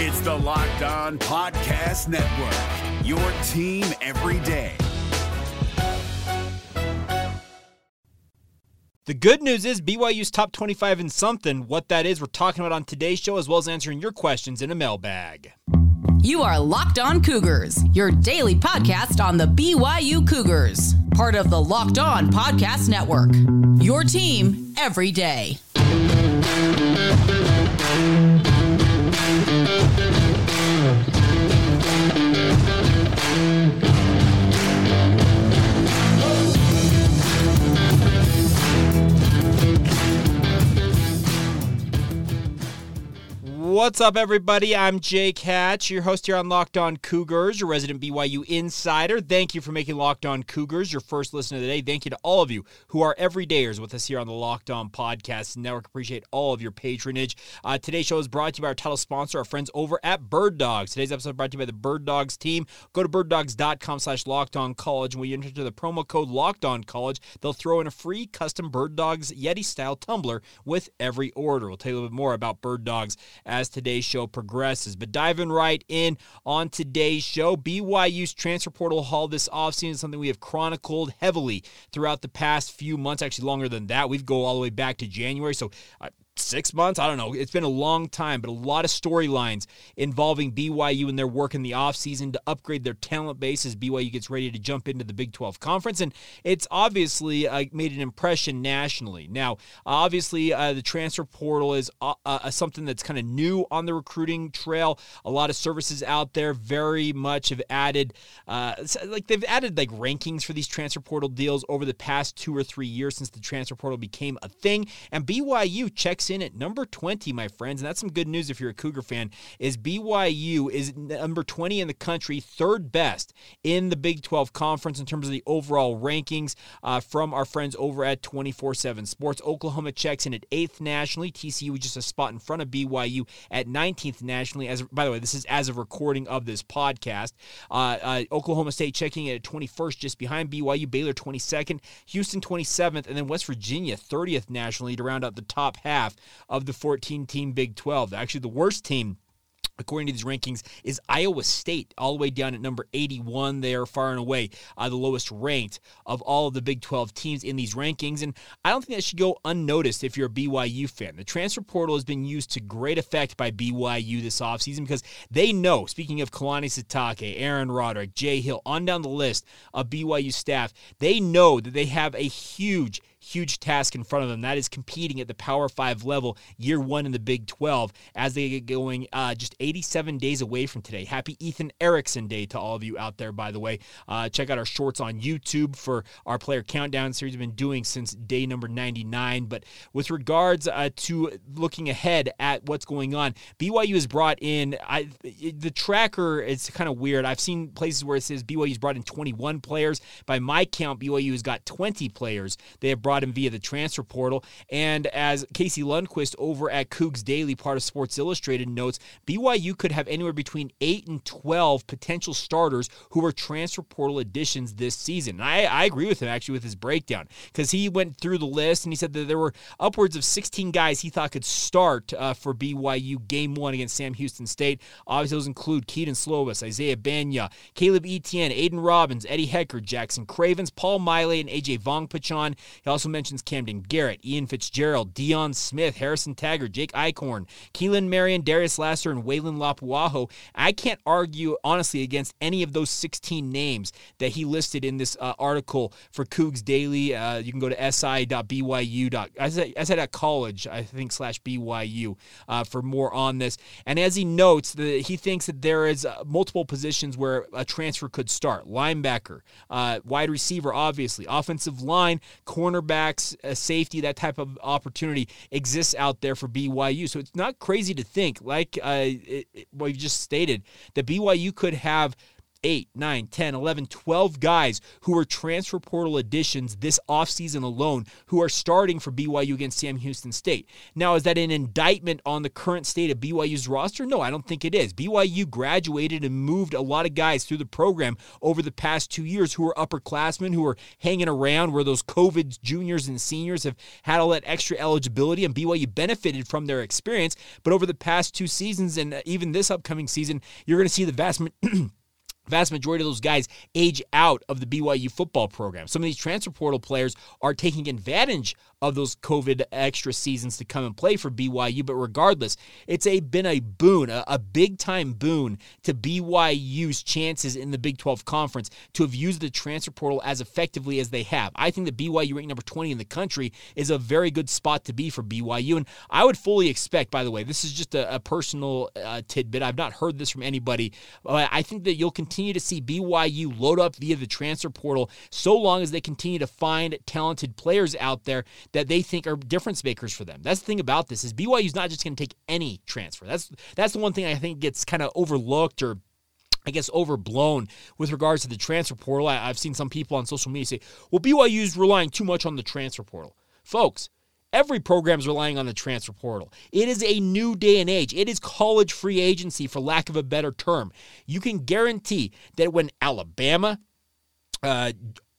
It's the Locked On Podcast Network, your team every day. The good news is BYU's top 25 in something. What that is, we're talking about on today's show, as well as answering your questions in a mailbag. You are Locked On Cougars, your daily podcast on the BYU Cougars, part of the Locked On Podcast Network. Your team every day. What's up, everybody? I'm Jake Hatch, your host here on Locked On Cougars, your resident BYU insider. Thank you for making Locked On Cougars your first listen of the day. Thank you to all of you who are everydayers with us here on the Locked On Podcast Network. Appreciate all of your patronage. Uh, today's show is brought to you by our title sponsor, our friends over at Bird Dogs. Today's episode brought to you by the Bird Dogs team. Go to birddogs.com slash locked on college. And when you enter the promo code locked on college, they'll throw in a free custom Bird Dogs Yeti style tumbler with every order. We'll tell you a little bit more about Bird Dogs as today's show progresses. But diving right in on today's show, BYU's transfer portal haul this offseason is something we have chronicled heavily throughout the past few months, actually longer than that. We've go all the way back to January. So uh, six months. I don't know. It's been a long time, but a lot of storylines involving BYU and their work in the offseason to upgrade their talent base as BYU gets ready to jump into the Big 12 Conference. And it's obviously uh, made an impression nationally. Now, obviously, uh, the transfer portal is uh, uh something that's kind of new on the recruiting trail. A lot of services out there very much have added, uh, like, they've added like rankings for these transfer portal deals over the past two or three years since the transfer portal became a thing. And BYU checks in at number 20, my friends, and that's some good news if you're a Cougar fan, is BYU is number 20 in the country, third best in the Big 12 Conference in terms of the overall rankings uh, from our friends over at 24 7 Sports. Oklahoma checks in at 8th nationally. TCU is just a spot in front of BYU at 19th nationally. As By the way, this is as of recording of this podcast. Uh, uh, Oklahoma State checking in at 21st, just behind BYU. Baylor 22nd, Houston 27th, and then West Virginia 30th nationally to round out the top half of the 14 team Big 12. Actually, the worst team according to these rankings, is Iowa State, all the way down at number 81. They are far and away uh, the lowest ranked of all of the Big 12 teams in these rankings. And I don't think that should go unnoticed if you're a BYU fan. The transfer portal has been used to great effect by BYU this offseason because they know, speaking of Kalani Sitake, Aaron Roderick, Jay Hill, on down the list of BYU staff, they know that they have a huge, huge task in front of them. That is competing at the Power Five level, year one in the Big 12, as they get going uh, just 87 days away from today. Happy Ethan Erickson Day to all of you out there, by the way. Uh, check out our shorts on YouTube for our player countdown series we've been doing since day number 99. But with regards uh, to looking ahead at what's going on, BYU has brought in I, the tracker. It's kind of weird. I've seen places where it says BYU's brought in 21 players. By my count, BYU has got 20 players. They have brought brought him via the transfer portal. And as Casey Lundquist over at Cougs Daily, part of Sports Illustrated, notes, BYU could have anywhere between 8 and 12 potential starters who are transfer portal additions this season. And I, I agree with him actually with his breakdown because he went through the list and he said that there were upwards of 16 guys he thought could start uh, for BYU game one against Sam Houston State. Obviously, those include Kedon Slovis, Isaiah Bagnah, Caleb Etienne, Aidan Robbins, Eddie Heckard, Jackson Cravens, Paul Miley, and AJ Vongphachanh. He also mentions Camden Garrett, Ian Fitzgerald, Dion Smith, Harrison Taggart, Jake Eichhorn, Keelan Marion, Darius Lasser, and Waylon Lapuaho. I can't argue, honestly, against any of those 16 names that he listed in this uh, article for Cougs Daily. Uh, you can go to si.byu. I said at college, I think, slash BYU uh, for more on this. And as he notes, the, he thinks that there is uh, multiple positions where a transfer could start linebacker, uh, wide receiver, obviously, offensive line, cornerback quarterbacks, safety, that type of opportunity exists out there for BYU. So it's not crazy to think, like uh, it, it, what you just stated, that BYU could have 8, 9, 10, 11, 12 guys who are transfer portal additions this offseason alone who are starting for BYU against Sam Houston State. Now, is that an indictment on the current state of BYU's roster? No, I don't think it is. BYU graduated and moved a lot of guys through the program over the past two years who are upperclassmen, who are hanging around where those COVID juniors and seniors have had all that extra eligibility, and BYU benefited from their experience. But over the past two seasons and even this upcoming season, you're going to see the vast vast majority of those guys age out of the BYU football program. Some of these transfer portal players are taking advantage of those COVID extra seasons to come and play for BYU. But regardless, it's a been a boon, a, a big time boon to BYU's chances in the Big 12 conference to have used the transfer portal as effectively as they have. I think that BYU ranked number 20 in the country is a very good spot to be for BYU. And I would fully expect, by the way, this is just a, a personal uh, tidbit. I've not heard this from anybody. I think that you'll continue to see BYU load up via the transfer portal so long as they continue to find talented players out there that they think are difference makers for them. That's the thing about this is BYU's not just going to take any transfer. That's that's the one thing I think gets kind of overlooked or I guess overblown with regards to the transfer portal. I, have seen some people on social media say, "Well, BYU's relying too much on the transfer portal." Folks, Every program is relying on the transfer portal. It is a new day and age. It is college free agency, for lack of a better term. You can guarantee that when Alabama, uh,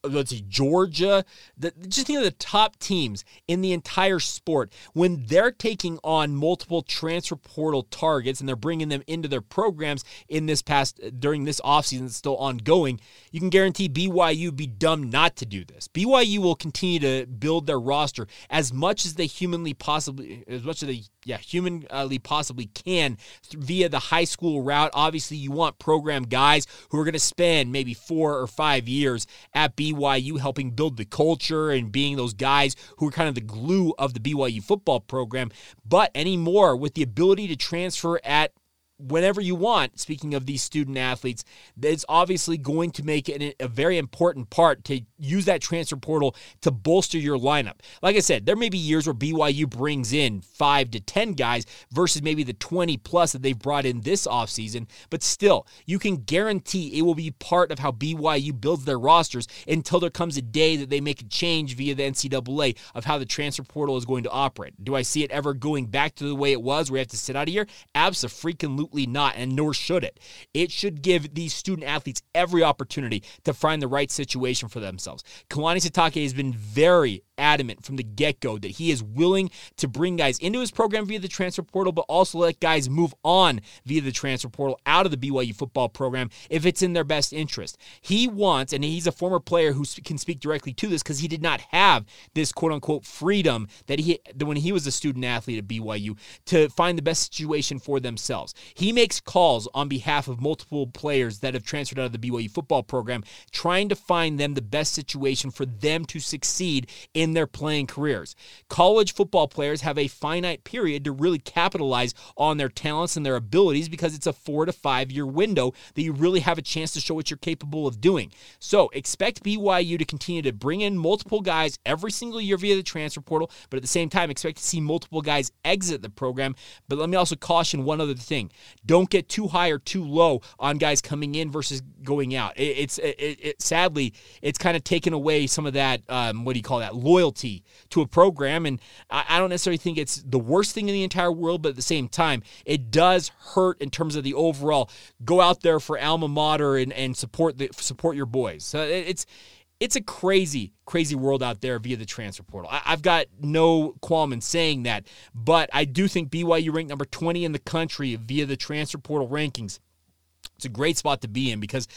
let's see, Georgia, the, just think of the top teams in the entire sport when they're taking on multiple transfer portal targets and they're bringing them into their programs in this past during this offseason that's still ongoing. You can guarantee BYU be dumb not to do this. BYU will continue to build their roster as much as they humanly possibly, as much as they yeah, humanly possibly can via the high school route. Obviously, you want program guys who are going to spend maybe four or five years at BYU helping build the culture and being those guys who are kind of the glue of the BYU football program. But anymore, with the ability to transfer at whenever you want, speaking of these student athletes, it's obviously going to make it a very important part to use that transfer portal to bolster your lineup. Like I said, there may be years where BYU brings in five to 10 guys versus maybe the 20 plus that they've brought in this offseason, but still, you can guarantee it will be part of how BYU builds their rosters until there comes a day that they make a change via the NCAA of how the transfer portal is going to operate. Do I see it ever going back to the way it was where you have to sit out a year? Absolutely Absolutely not, and nor should it. It should give these student athletes every opportunity to find the right situation for themselves. Kalani Sitake has been very adamant from the get go that he is willing to bring guys into his program via the transfer portal, but also let guys move on via the transfer portal out of the BYU football program if it's in their best interest. He wants, and he's a former player who can speak directly to this because he did not have this quote unquote freedom that he when he was a student athlete at BYU to find the best situation for themselves. He makes calls on behalf of multiple players that have transferred out of the BYU football program, trying to find them the best situation for them to succeed in their playing careers. College football players have a finite period to really capitalize on their talents and their abilities because it's a four to five year window that you really have a chance to show what you're capable of doing. So expect BYU to continue to bring in multiple guys every single year via the transfer portal, but at the same time, expect to see multiple guys exit the program. But let me also caution one other thing don't get too high or too low on guys coming in versus going out. It, it's it, it, sadly, it's kind of taken away some of that, um, what do you call that, loyalty to a program. And I, I don't necessarily think it's the worst thing in the entire world, but at the same time, it does hurt in terms of the overall go out there for alma mater and, and support the support your boys. So it's it's a crazy, crazy world out there via the transfer portal. I, have got no qualm in saying that, but I do think BYU ranked number 20 in the country via the transfer portal rankings it's a great spot to be in because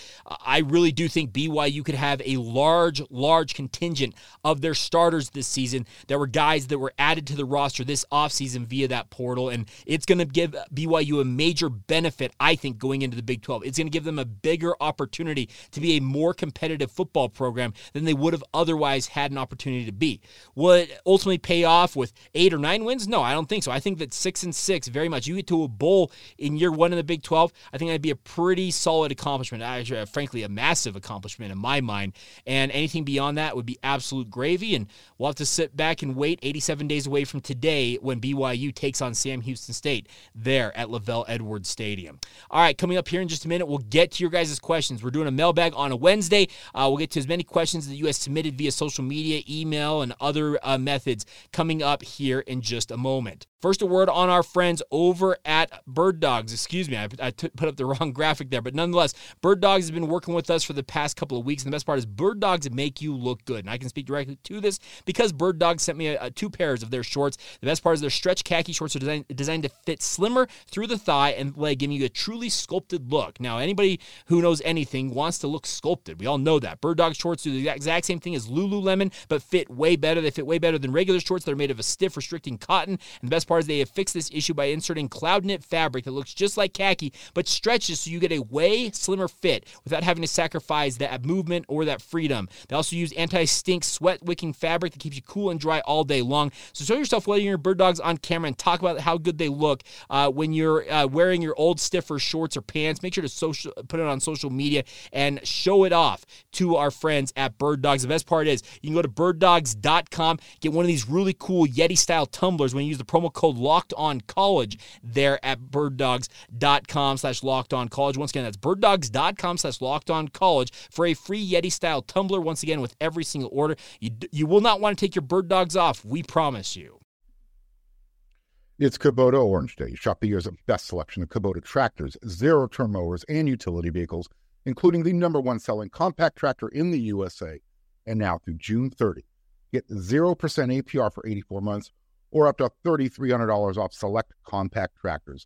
I really do think BYU could have a large, large contingent of their starters this season that were guys that were added to the roster this offseason via that portal. And it's going to give BYU a major benefit, I think, going into the Big 12. It's going to give them a bigger opportunity to be a more competitive football program than they would have otherwise had an opportunity to be. Will it ultimately pay off with eight or nine wins? No, I don't think so. I think that six and six, very much. You get to a bowl in year one in the Big 12, I think that'd be a pretty pretty solid accomplishment. Actually, uh, frankly, a massive accomplishment in my mind. And anything beyond that would be absolute gravy. And we'll have to sit back and wait 87 days away from today when BYU takes on Sam Houston State there at LaVell Edwards Stadium. All right, coming up here in just a minute, we'll get to your guys' questions. We're doing a mailbag on a Wednesday. Uh, we'll get to as many questions that you guys submitted via social media, email, and other uh, methods coming up here in just a moment. First, a word on our friends over at Bird Dogs. Excuse me, I, I t- put up the wrong graphic there, but nonetheless, Bird Dogs has been working with us for the past couple of weeks. And the best part is, Bird Dogs make you look good. And I can speak directly to this because Bird Dogs sent me a, a two pairs of their shorts. The best part is their stretch khaki shorts are designed, designed to fit slimmer through the thigh and leg, giving you a truly sculpted look. Now, anybody who knows anything wants to look sculpted. We all know that. Bird Dog shorts do the exact same thing as Lululemon, but fit way better. They fit way better than regular shorts that are made of a stiff, restricting cotton. And the best part is they have fixed this issue by inserting cloud knit fabric that looks just like khaki but stretches so you get a way slimmer fit without having to sacrifice that movement or that freedom. They also use anti stink, sweat wicking fabric that keeps you cool and dry all day long. So show yourself letting your bird dogs on camera and talk about how good they look uh, when you're uh, wearing your old stiffer shorts or pants. Make sure to social put it on social media and show it off to our friends at Bird Dogs. The best part is you can go to birddogs.com, get one of these really cool Yeti style tumblers when you use the promo code locked on college there at birddogs.com slash locked on college. Once again, that's birddogs.com slash locked on college for a free Yeti style tumbler. Once again, with every single order, you, you will not want to take your bird dogs off. We promise you. It's Kubota Orange Day. Shop the year's best selection of Kubota tractors, zero turn mowers, and utility vehicles, including the number one selling compact tractor in the USA. And now through June 30, get 0% APR for 84 months or up to $3,300 off select compact tractors.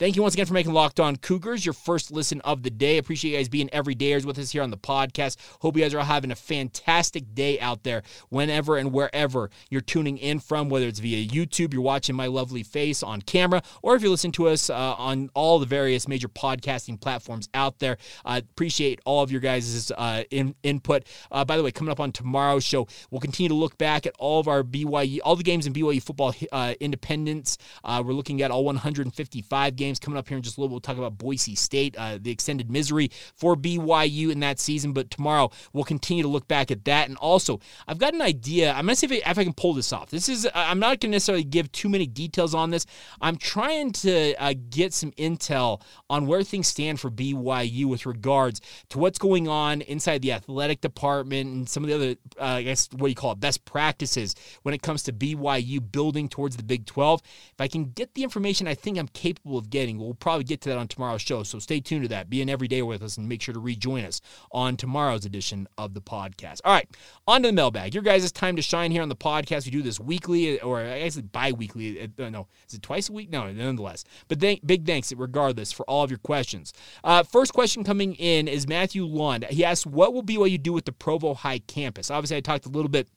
Thank you once again for making Locked On Cougars your first listen of the day. Appreciate you guys being everydayers with us here on the podcast. Hope you guys are all having a fantastic day out there whenever and wherever you're tuning in from, whether it's via YouTube, you're watching my lovely face on camera, or if you listen to us uh, on all the various major podcasting platforms out there. I uh, appreciate all of your guys' uh, in, input. Uh, by the way, coming up on tomorrow's show, we'll continue to look back at all of our BYU, all the games in BYU football uh, independence. Uh, we're looking at all 155 games games coming up here in just a little bit. We'll talk about Boise State, uh, the extended misery for BYU in that season. But tomorrow we'll continue to look back at that. And also, I've got an idea. I'm going to see if I, if I, can pull this off. This is, I'm not going to necessarily give too many details on this. I'm trying to uh, get some intel on where things stand for BYU with regards to what's going on inside the athletic department and some of the other, uh, I guess, what do you call it, best practices when it comes to BYU building towards the Big 12. If I can get the information I think I'm capable of getting. We'll probably get to that on tomorrow's show, so stay tuned to that. Be an everyday with us and make sure to rejoin us on tomorrow's edition of the podcast. All right, on to the mailbag. Your guys' time to shine here on the podcast. We do this weekly, or I guess bi weekly. Uh, no, is it twice a week? No, nonetheless. But thank, big thanks, regardless, for all of your questions. Uh, first question coming in is Matthew Lund. He asks, What will BYU do with the Provo High campus? Obviously, I talked a little bit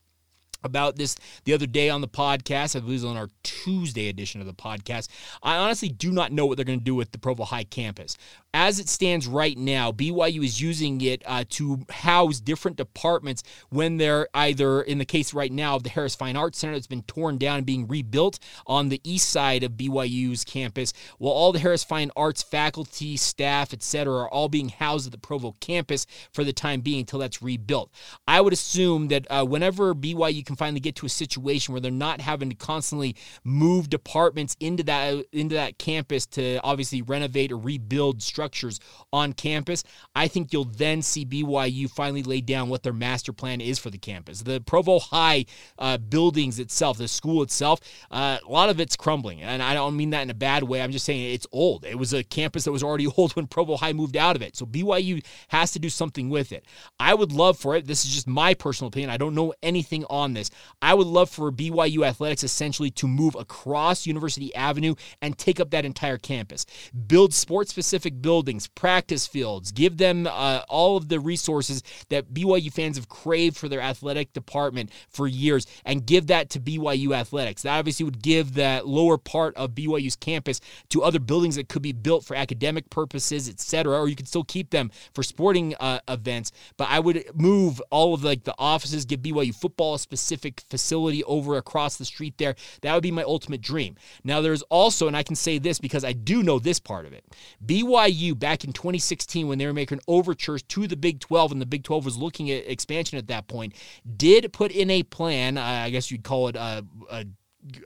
about this the other day on the podcast. I believe it was on our Tuesday edition of the podcast. I honestly do not know what they're going to do with the Provo High campus. As it stands right now, BYU is using it uh, to house different departments when they're either, in the case right now of the Harris Fine Arts Center that's been torn down and being rebuilt on the east side of BYU's campus, while all the Harris Fine Arts faculty, staff, etc., are all being housed at the Provo campus for the time being until that's rebuilt. I would assume that uh, whenever BYU can finally get to a situation where they're not having to constantly move departments into that into that campus to obviously renovate or rebuild structures on campus, I think you'll then see BYU finally lay down what their master plan is for the campus. The Provo High uh, buildings itself, the school itself, uh, a lot of it's crumbling, and I don't mean that in a bad way. I'm just saying it's old. It was a campus that was already old when Provo High moved out of it, so BYU has to do something with it. I would love for it. This is just my personal opinion. I don't know anything on this. I would love for BYU athletics essentially to move across University Avenue and take up that entire campus. Build sports specific buildings, practice fields, give them uh, all of the resources that BYU fans have craved for their athletic department for years and give that to BYU athletics. That obviously would give that lower part of BYU's campus to other buildings that could be built for academic purposes, etc. Or you could still keep them for sporting uh, events. But I would move all of like the offices, give BYU football a specific facility over across the street there. That would be my ultimate dream. Now there's also, and I can say this because I do know this part of it. BYU back in 2016 when they were making overtures to the Big 12 and the Big 12 was looking at expansion at that point, did put in a plan. I guess you'd call it a, a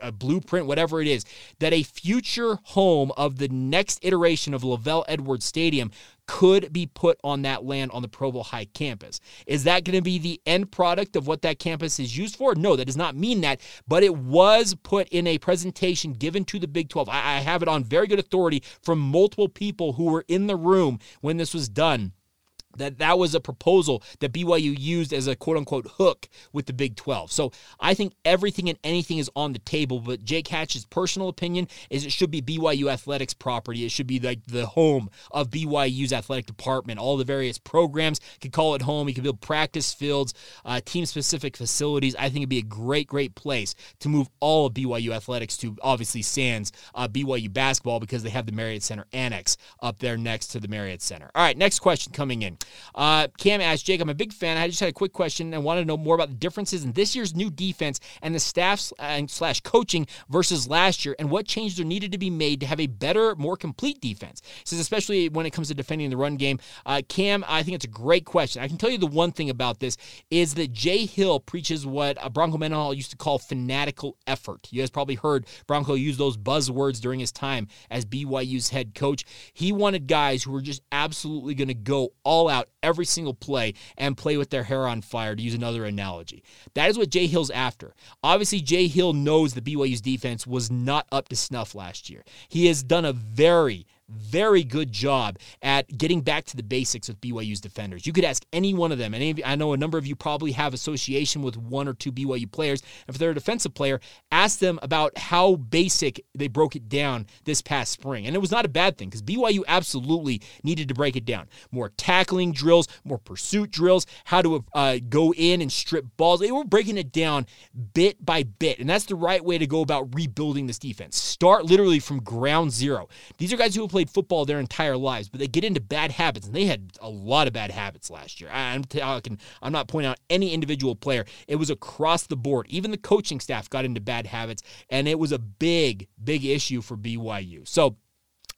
a blueprint, whatever it is, that a future home of the next iteration of LaVell Edwards Stadium could be put on that land on the Provo High campus. Is that going to be the end product of what that campus is used for? No, that does not mean that, but it was put in a presentation given to the Big 12. I, I have it on very good authority from multiple people who were in the room when this was done that that was a proposal that BYU used as a quote unquote hook with the Big 12. So I think everything and anything is on the table, but Jake Hatch's personal opinion is it should be BYU athletics property. It should be like the home of BYU's athletic department. All the various programs could call it home. You could build practice fields, uh, team specific facilities. I think it'd be a great, great place to move all of BYU athletics to obviously Sands uh, BYU basketball because they have the Marriott Center annex up there next to the Marriott Center. All right, next question coming in. Uh, Cam asked Jake, I'm a big fan. I just had a quick question and wanted to know more about the differences in this year's new defense and the staff uh, slash coaching versus last year, and what changes are needed to be made to have a better, more complete defense. Says especially when it comes to defending the run game. Uh, Cam, I think it's a great question. I can tell you the one thing about this is that Jay Hill preaches what Bronco Mendenhall used to call fanatical effort. You guys probably heard Bronco use those buzzwords during his time as BYU's head coach. He wanted guys who were just absolutely going to go all out every single play and play with their hair on fire, to use another analogy. That is what Jay Hill's after. Obviously, Jay Hill knows the BYU's defense was not up to snuff last year. He has done a very, very good job at getting back to the basics with BYU's defenders. You could ask any one of them, and I know a number of you probably have association with one or two BYU players. If they're a defensive player, ask them about how basic they broke it down this past spring. And it was not a bad thing because BYU absolutely needed to break it down. More tackling drills, more pursuit drills, how to uh, go in and strip balls. They were breaking it down bit by bit. And that's the right way to go about rebuilding this defense. Start literally from ground zero. These are guys who have played played football their entire lives, but they get into bad habits, and they had a lot of bad habits last year. I'm talking, I'm not pointing out any individual player. It was across the board. Even the coaching staff got into bad habits, and it was a big, big issue for BYU. So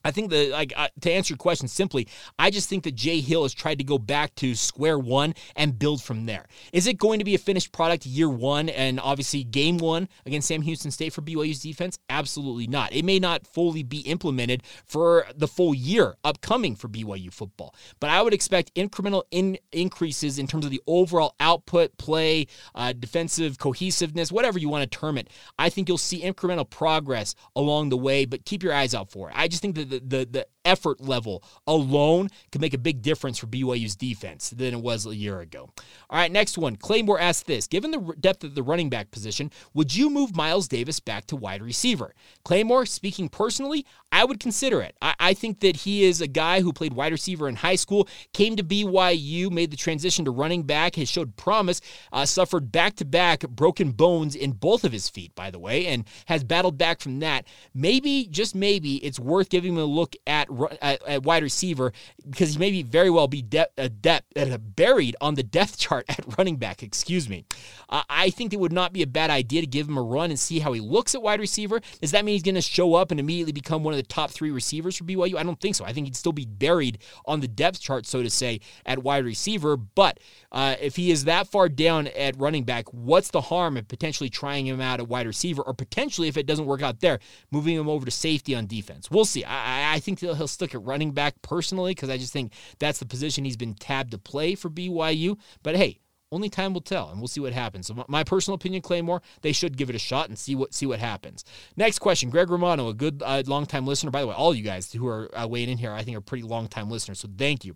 I think that, like, uh, to answer your question simply, I just think that Jay Hill has tried to go back to square one and build from there. Is it going to be a finished product year one and obviously game one against Sam Houston State for BYU's defense? Absolutely not. It may not fully be implemented for the full year upcoming for BYU football, but I would expect incremental in- increases in terms of the overall output, play, uh, defensive cohesiveness, whatever you want to term it. I think you'll see incremental progress along the way, but keep your eyes out for it. I just think that the, the, effort level alone could make a big difference for BYU's defense than it was a year ago. All right, next one. Claymore asked this Given the depth of the running back position, would you move Miles Davis back to wide receiver? Claymore, speaking personally, I would consider it. I, I think that he is a guy who played wide receiver in high school, came to BYU, made the transition to running back, has showed promise, uh, suffered back to back broken bones in both of his feet, by the way, and has battled back from that. Maybe, just maybe, it's worth giving him a look at at, at wide receiver because he may be very well be de- a depth, uh, buried on the depth chart at running back. Excuse me. Uh, I think it would not be a bad idea to give him a run and see how he looks at wide receiver. Does that mean he's going to show up and immediately become one of the top three receivers for BYU? I don't think so. I think he'd still be buried on the depth chart, so to say, at wide receiver. But uh, if he is that far down at running back, what's the harm of potentially trying him out at wide receiver, or potentially if it doesn't work out there, moving him over to safety on defense? We'll see. I, I think he'll, stick at running back personally because I just think that's the position he's been tabbed to play for BYU. But hey, only time will tell, and we'll see what happens. So my personal opinion, Claymore, they should give it a shot and see what see what happens. Next question, Greg Romano, a good uh, long time listener. By the way, all you guys who are uh, weighing in here, I think are pretty long time listeners. So thank you.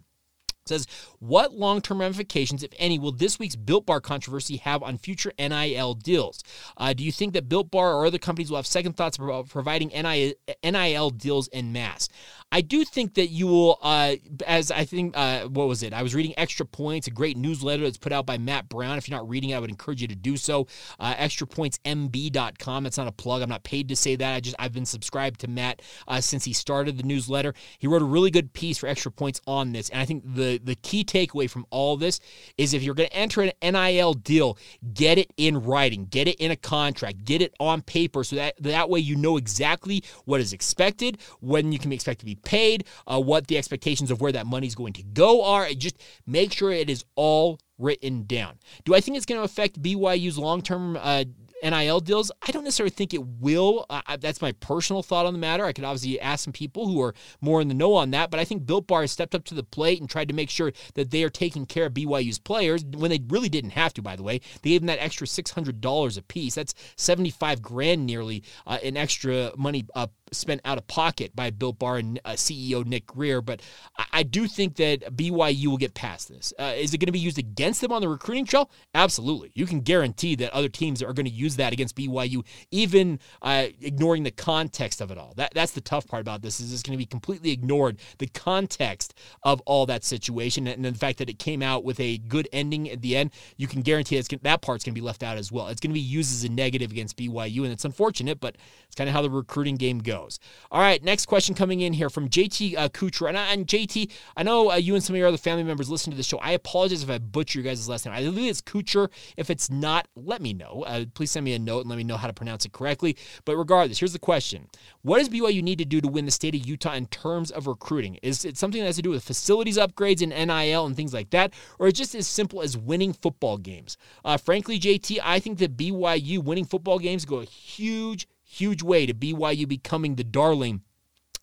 Says, What long term ramifications, if any, will this week's Built Bar controversy have on future NIL deals? Uh, do you think that Built Bar or other companies will have second thoughts about providing NIL deals en masse? I do think that you will, uh, as I think, uh, what was it? I was reading Extra Points, a great newsletter that's put out by Matt Brown. If you're not reading it, I would encourage you to do so. Uh, ExtraPointsMB.com. It's not a plug. I'm not paid to say that. I just I've been subscribed to Matt uh, since he started the newsletter. He wrote a really good piece for Extra Points on this, and I think the the key takeaway from all this is if you're going to enter an NIL deal, get it in writing, get it in a contract, get it on paper, so that that way you know exactly what is expected, when you can expect to be paid, uh, what the expectations of where that money is going to go are. Just make sure it is all written down. Do I think it's going to affect BYU's long term uh, NIL deals? I don't necessarily think it will. Uh, that's my personal thought on the matter. I could obviously ask some people who are more in the know on that, but I think Built Bar has stepped up to the plate and tried to make sure that they are taking care of BYU's players when they really didn't have to, by the way. They gave them that extra $600 a piece. That's 75 grand nearly uh, in extra money uh, spent out of pocket by Built Bar and uh, CEO Nick Greer. But I, I, do think that BYU will get past this. Uh, is it going to be used against them on the recruiting trail? Absolutely. You can guarantee that other teams are going to use that against BYU, even uh, ignoring the context of it all. That that's the tough part about this. Is it's going to be completely ignored the context of all that situation and the fact that it came out with a good ending at the end. You can guarantee that's that part's going to be left out as well. It's going to be used as a negative against BYU, and it's unfortunate, but it's kind of how the recruiting game goes goes. All right, next question coming in here from JT uh. And, and JT, I know uh, you and some of your other family members listen to the show. I apologize if I butcher your guys' last name. I believe it's Kuchar. If it's not, let me know. Uh, please send me a note and let me know how to pronounce it correctly. But regardless, here's the question What does BYU need to do to win the state of Utah in terms of recruiting? Is it something that has to do with facilities upgrades and NIL and things like that? Or is it just as simple as winning football games? Uh, frankly, JT, I think that BYU winning football games go a huge, huge way to BYU becoming the darling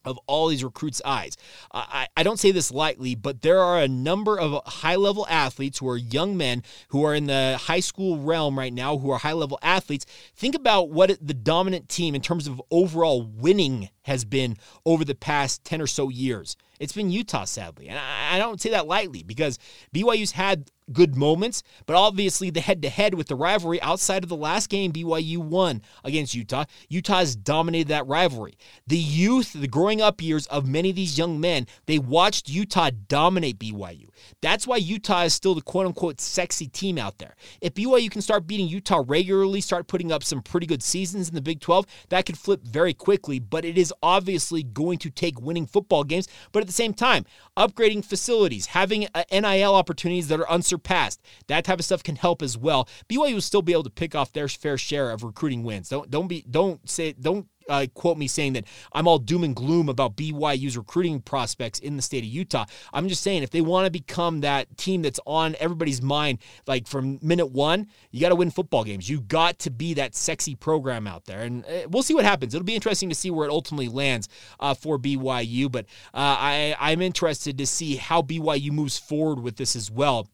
of all these recruits' eyes. I, I don't say this lightly, but there are a number of high level athletes who are young men who are in the high school realm right now who are high level athletes. Think about what the dominant team in terms of overall winning has been over the past 10 or so years. It's been Utah, sadly. And I, I don't say that lightly because BYU's had good moments, but obviously the head to head with the rivalry outside of the last game BYU won against Utah, Utah has dominated that rivalry. The youth, the growing up years of many of these young men, they watched Utah dominate BYU. That's why Utah is still the quote unquote sexy team out there. If BYU can start beating Utah regularly, start putting up some pretty good seasons in the Big 12, that could flip very quickly, but it is obviously going to take winning football games. But at the same time, upgrading facilities, having uh, NIL opportunities that are unsurpassed, that type of stuff can help as well. BYU will still be able to pick off their fair share of recruiting wins. Don't don't be don't say don't uh, quote me saying that I'm all doom and gloom about BYU's recruiting prospects in the state of Utah. I'm just saying if they want to become that team that's on everybody's mind, like from minute one, you got to win football games. You got to be that sexy program out there, and uh, we'll see what happens. It'll be interesting to see where it ultimately lands uh, for BYU, but uh, I I'm interested to see how BYU moves forward with this as well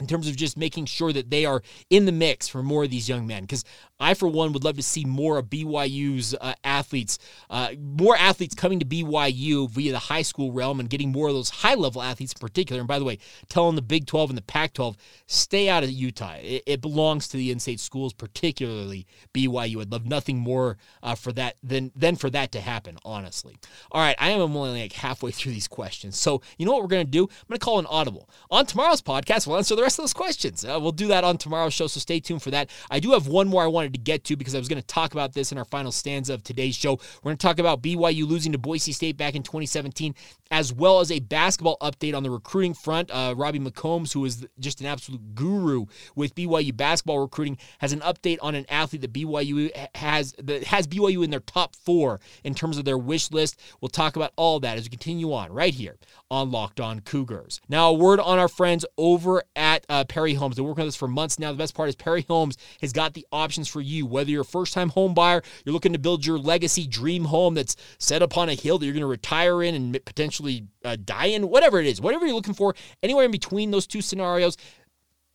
in terms of just making sure that they are in the mix for more of these young men. Because I, for one, would love to see more of BYU's uh, athletes, uh, more athletes coming to BYU via the high school realm and getting more of those high level athletes in particular. And by the way, telling the Big 12 and the Pac 12, stay out of Utah. It, it belongs to the in state schools, particularly BYU. I'd love nothing more uh, for that than, than for that to happen, honestly. All right, I am only like halfway through these questions. So, you know what we're going to do? I'm going to call an audible. On tomorrow's podcast, we'll answer the those questions. Uh, we'll do that on tomorrow's show, so stay tuned for that. I do have one more I wanted to get to because I was going to talk about this in our final stanza of today's show. We're going to talk about BYU losing to Boise State back in 2017, as well as a basketball update on the recruiting front. Uh, Robbie McCombs, who is just an absolute guru with BYU basketball recruiting, has an update on an athlete that BYU has that has BYU in their top four in terms of their wish list. We'll talk about all that as we continue on right here on Locked On Cougars. Now, a word on our friends over at uh, Perry Homes. They're working with us for months now. The best part is Perry Homes has got the options for you. Whether you're a first time home buyer, you're looking to build your legacy dream home that's set upon a hill that you're going to retire in and potentially uh, die in, whatever it is, whatever you're looking for, anywhere in between those two scenarios,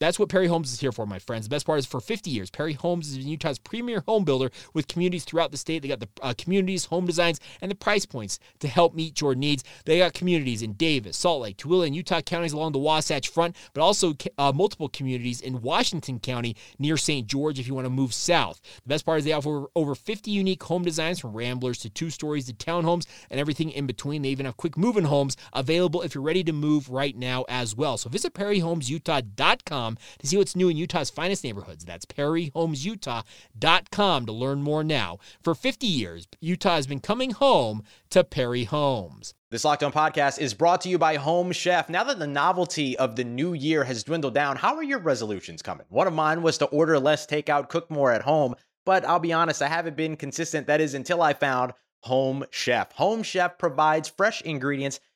That's what Perry Homes is here for, my friends. The best part is for 50 years, Perry Homes is Utah's premier home builder with communities throughout the state. They got the uh, communities, home designs, and the price points to help meet your needs. They got communities in Davis, Salt Lake, Tooele, and Utah counties along the Wasatch Front, but also uh, multiple communities in Washington County near St. George if you want to move south. The best part is they offer over 50 unique home designs from ramblers to two stories to townhomes and everything in between. They even have quick moving homes available if you're ready to move right now as well. So visit perryhomesutah.com to see what's new in Utah's finest neighborhoods. That's perryhomesutah.com to learn more now. For 50 years, Utah has been coming home to Perry Homes. This Locked On podcast is brought to you by Home Chef. Now that the novelty of the new year has dwindled down, how are your resolutions coming? One of mine was to order less takeout, cook more at home, but I'll be honest, I haven't been consistent. That is until I found Home Chef. Home Chef provides fresh ingredients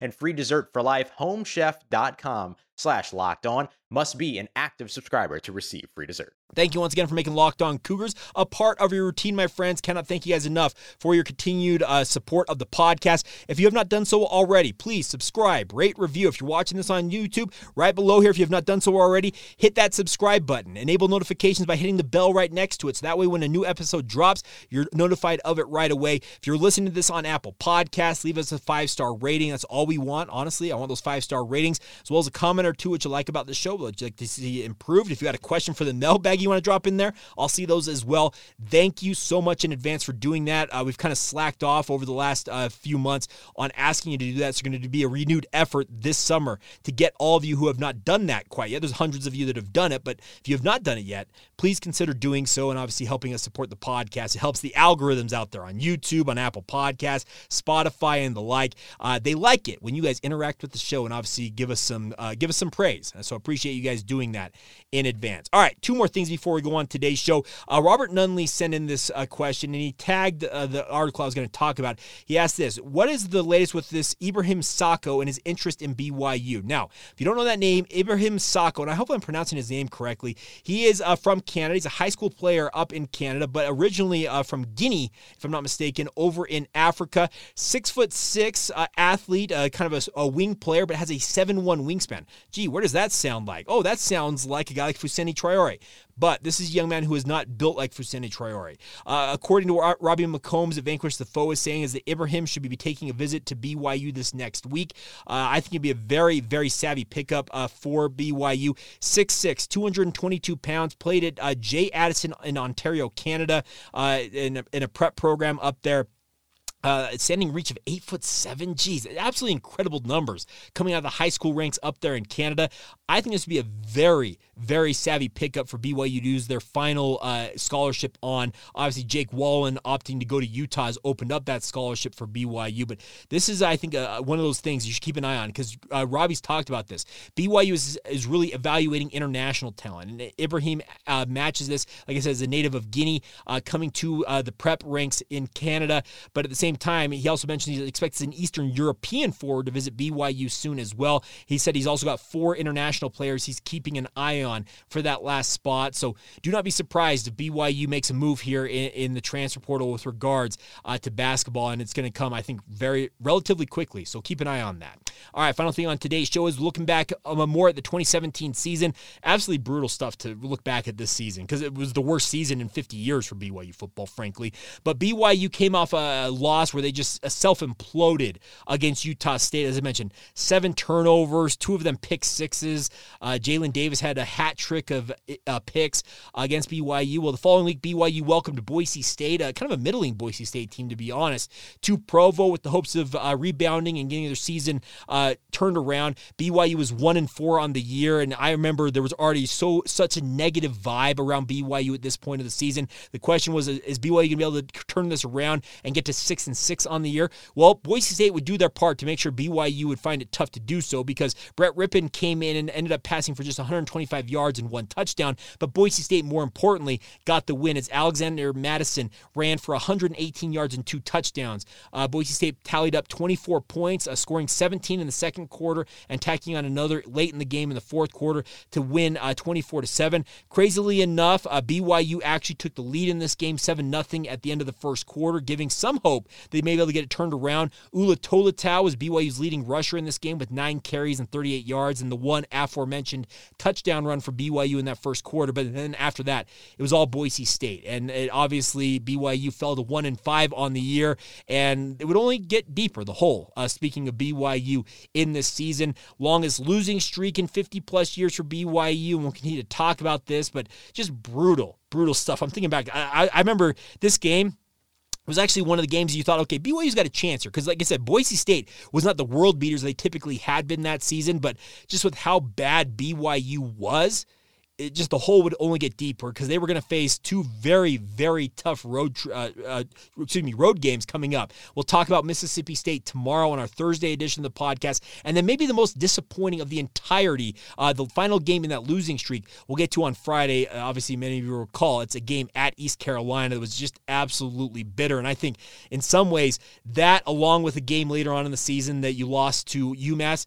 and free dessert for life. Homechef.com slash locked on must be an active subscriber to receive free dessert. Thank you once again for making Locked On Cougars a part of your routine, my friends. Cannot thank you guys enough for your continued uh, support of the podcast. If you have not done so already, please subscribe, rate, review. If you're watching this on YouTube, right below here, if you have not done so already, hit that subscribe button. Enable notifications by hitting the bell right next to it. So that way, when a new episode drops, you're notified of it right away. If you're listening to this on Apple Podcasts, leave us a five star rating. That's all we want, honestly. I want those five star ratings, as well as a comment or two, which you like about the show, what you like to see improved. If you got a question for the mailbag you want to drop in there, I'll see those as well. Thank you so much in advance for doing that. Uh, we've kind of slacked off over the last uh, few months on asking you to do that. So, going to be a renewed effort this summer to get all of you who have not done that quite yet. There's hundreds of you that have done it, but if you have not done it yet, please consider doing so and obviously helping us support the podcast. It helps the algorithms out there on YouTube, on Apple Podcasts, Spotify, and the like. Uh, they like it when you guys interact with the show and obviously give us some uh, give us some praise. So I appreciate you guys doing that in advance. All right, two more things before we go on today's show. Uh, Robert Nunley sent in this uh, question and he tagged uh, the article I was going to talk about. He asked this What is the latest with this Ibrahim Sacko and his interest in BYU? Now, if you don't know that name, Ibrahim Sacko, and I hope I'm pronouncing his name correctly, he is uh, from Canada. He's a high school player up in Canada, but originally uh, from Guinea, if I'm not mistaken, over in Africa. Six foot six uh, kind of a, a wing player, but has a seven one wingspan. Gee, where does that sound like? Oh, that sounds like a guy like Fousseyni Traore. But this is a young man who is not built like Fousseyni Traore. Uh, according to Robbie McCombs at Vanquish the Foe is saying is that Ibrahim should be taking a visit to BYU this next week. Uh, I think it'd be a very, very savvy pickup uh, for BYU. 6'6", 222 pounds, played at uh, J. Addison in Ontario, Canada, uh, in a, in a prep program up there. Uh, standing reach of eight foot seven. Geez, absolutely incredible numbers coming out of the high school ranks up there in Canada. I think this would be a very, very savvy pickup for BYU to use their final uh, scholarship on. Obviously, Jake Wahlin opting to go to Utah has opened up that scholarship for BYU. But this is, I think, uh, one of those things you should keep an eye on because uh, Robbie's talked about this. BYU is, is really evaluating international talent, and Ibrahim uh, matches this. Like I said, as a native of Guinea, uh, coming to uh, the prep ranks in Canada, but at the same same time, he also mentioned he expects an Eastern European forward to visit BYU soon as well. He said he's also got four international players he's keeping an eye on for that last spot. So do not be surprised if BYU makes a move here in, in the transfer portal with regards uh, to basketball, and it's going to come, I think, very relatively quickly. So keep an eye on that. All right, final thing on today's show is looking back um, more at the 2017 season. Absolutely brutal stuff to look back at this season because it was the worst season in 50 years for BYU football, frankly. But BYU came off a loss loss where they just uh, self imploded against Utah State. As I mentioned, seven turnovers, two of them pick sixes. Uh, Jalen Davis had a hat trick of uh, picks against BYU. Well, the following week, BYU welcomed Boise State, uh, kind of a middling Boise State team, to be honest, to Provo with the hopes of uh, rebounding and getting their season uh, turned around. BYU was one and four on the year, and I remember there was already so such a negative vibe around BYU at this point of the season. The question was, is BYU going to be able to turn this around and get to six and six on the year? Well, Boise State would do their part to make sure BYU would find it tough to do so because Brett Rypien came in and ended up passing for just 125 yards and one touchdown. But Boise State, more importantly, got the win as Alexander Mattison ran for 118 yards and two touchdowns. Uh, Boise State tallied up 24 points, uh, scoring 17 in the second quarter and tacking on another late in the game in the fourth quarter to win uh, 24 to 7. Crazily enough, uh, BYU actually took the lead in this game 7 0 at the end of the first quarter, giving some hope they may be able to get it turned around. Ula was BYU's leading rusher in this game with nine carries and 38 yards and the one aforementioned touchdown run for BYU in that first quarter. But then after that, it was all Boise State. And it, obviously, BYU fell to 1 and 5 on the year, and it would only get deeper, the hole. Uh, speaking of BYU in this season, longest losing streak in 50 plus years for BYU, and we'll continue to talk about this, but just brutal, brutal stuff. I'm thinking back, I, I remember this game was actually one of the games you thought, okay, BYU's got a chance here. Because, like I said, Boise State was not the world beaters they typically had been that season, but just with how bad BYU was, it just the hole would only get deeper because they were going to face two very very tough road uh, uh, excuse me road games coming up. We'll talk about Mississippi State tomorrow on our Thursday edition of the podcast, and then maybe the most disappointing of the entirety, uh, the final game in that losing streak. We'll get to on Friday. Uh, obviously, many of you recall it's a game at East Carolina that was just absolutely bitter, and I think in some ways that, along with a game later on in the season that you lost to UMass,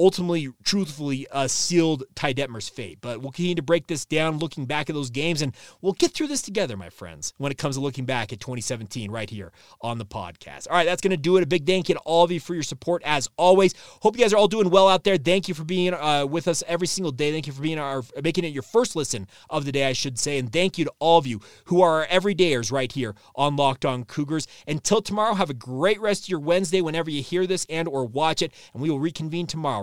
ultimately, truthfully, uh, sealed Ty Detmer's fate. But we'll continue to break this down, looking back at those games, and we'll get through this together, my friends, when it comes to looking back at 2017 right here on the podcast. All right, that's going to do it. A big thank you to all of you for your support, as always. Hope you guys are all doing well out there. Thank you for being uh, with us every single day. Thank you for being our making it your first listen of the day, I should say. And thank you to all of you who are our everydayers right here on Locked On Cougars. Until tomorrow, have a great rest of your Wednesday whenever you hear this and or watch it, and we will reconvene tomorrow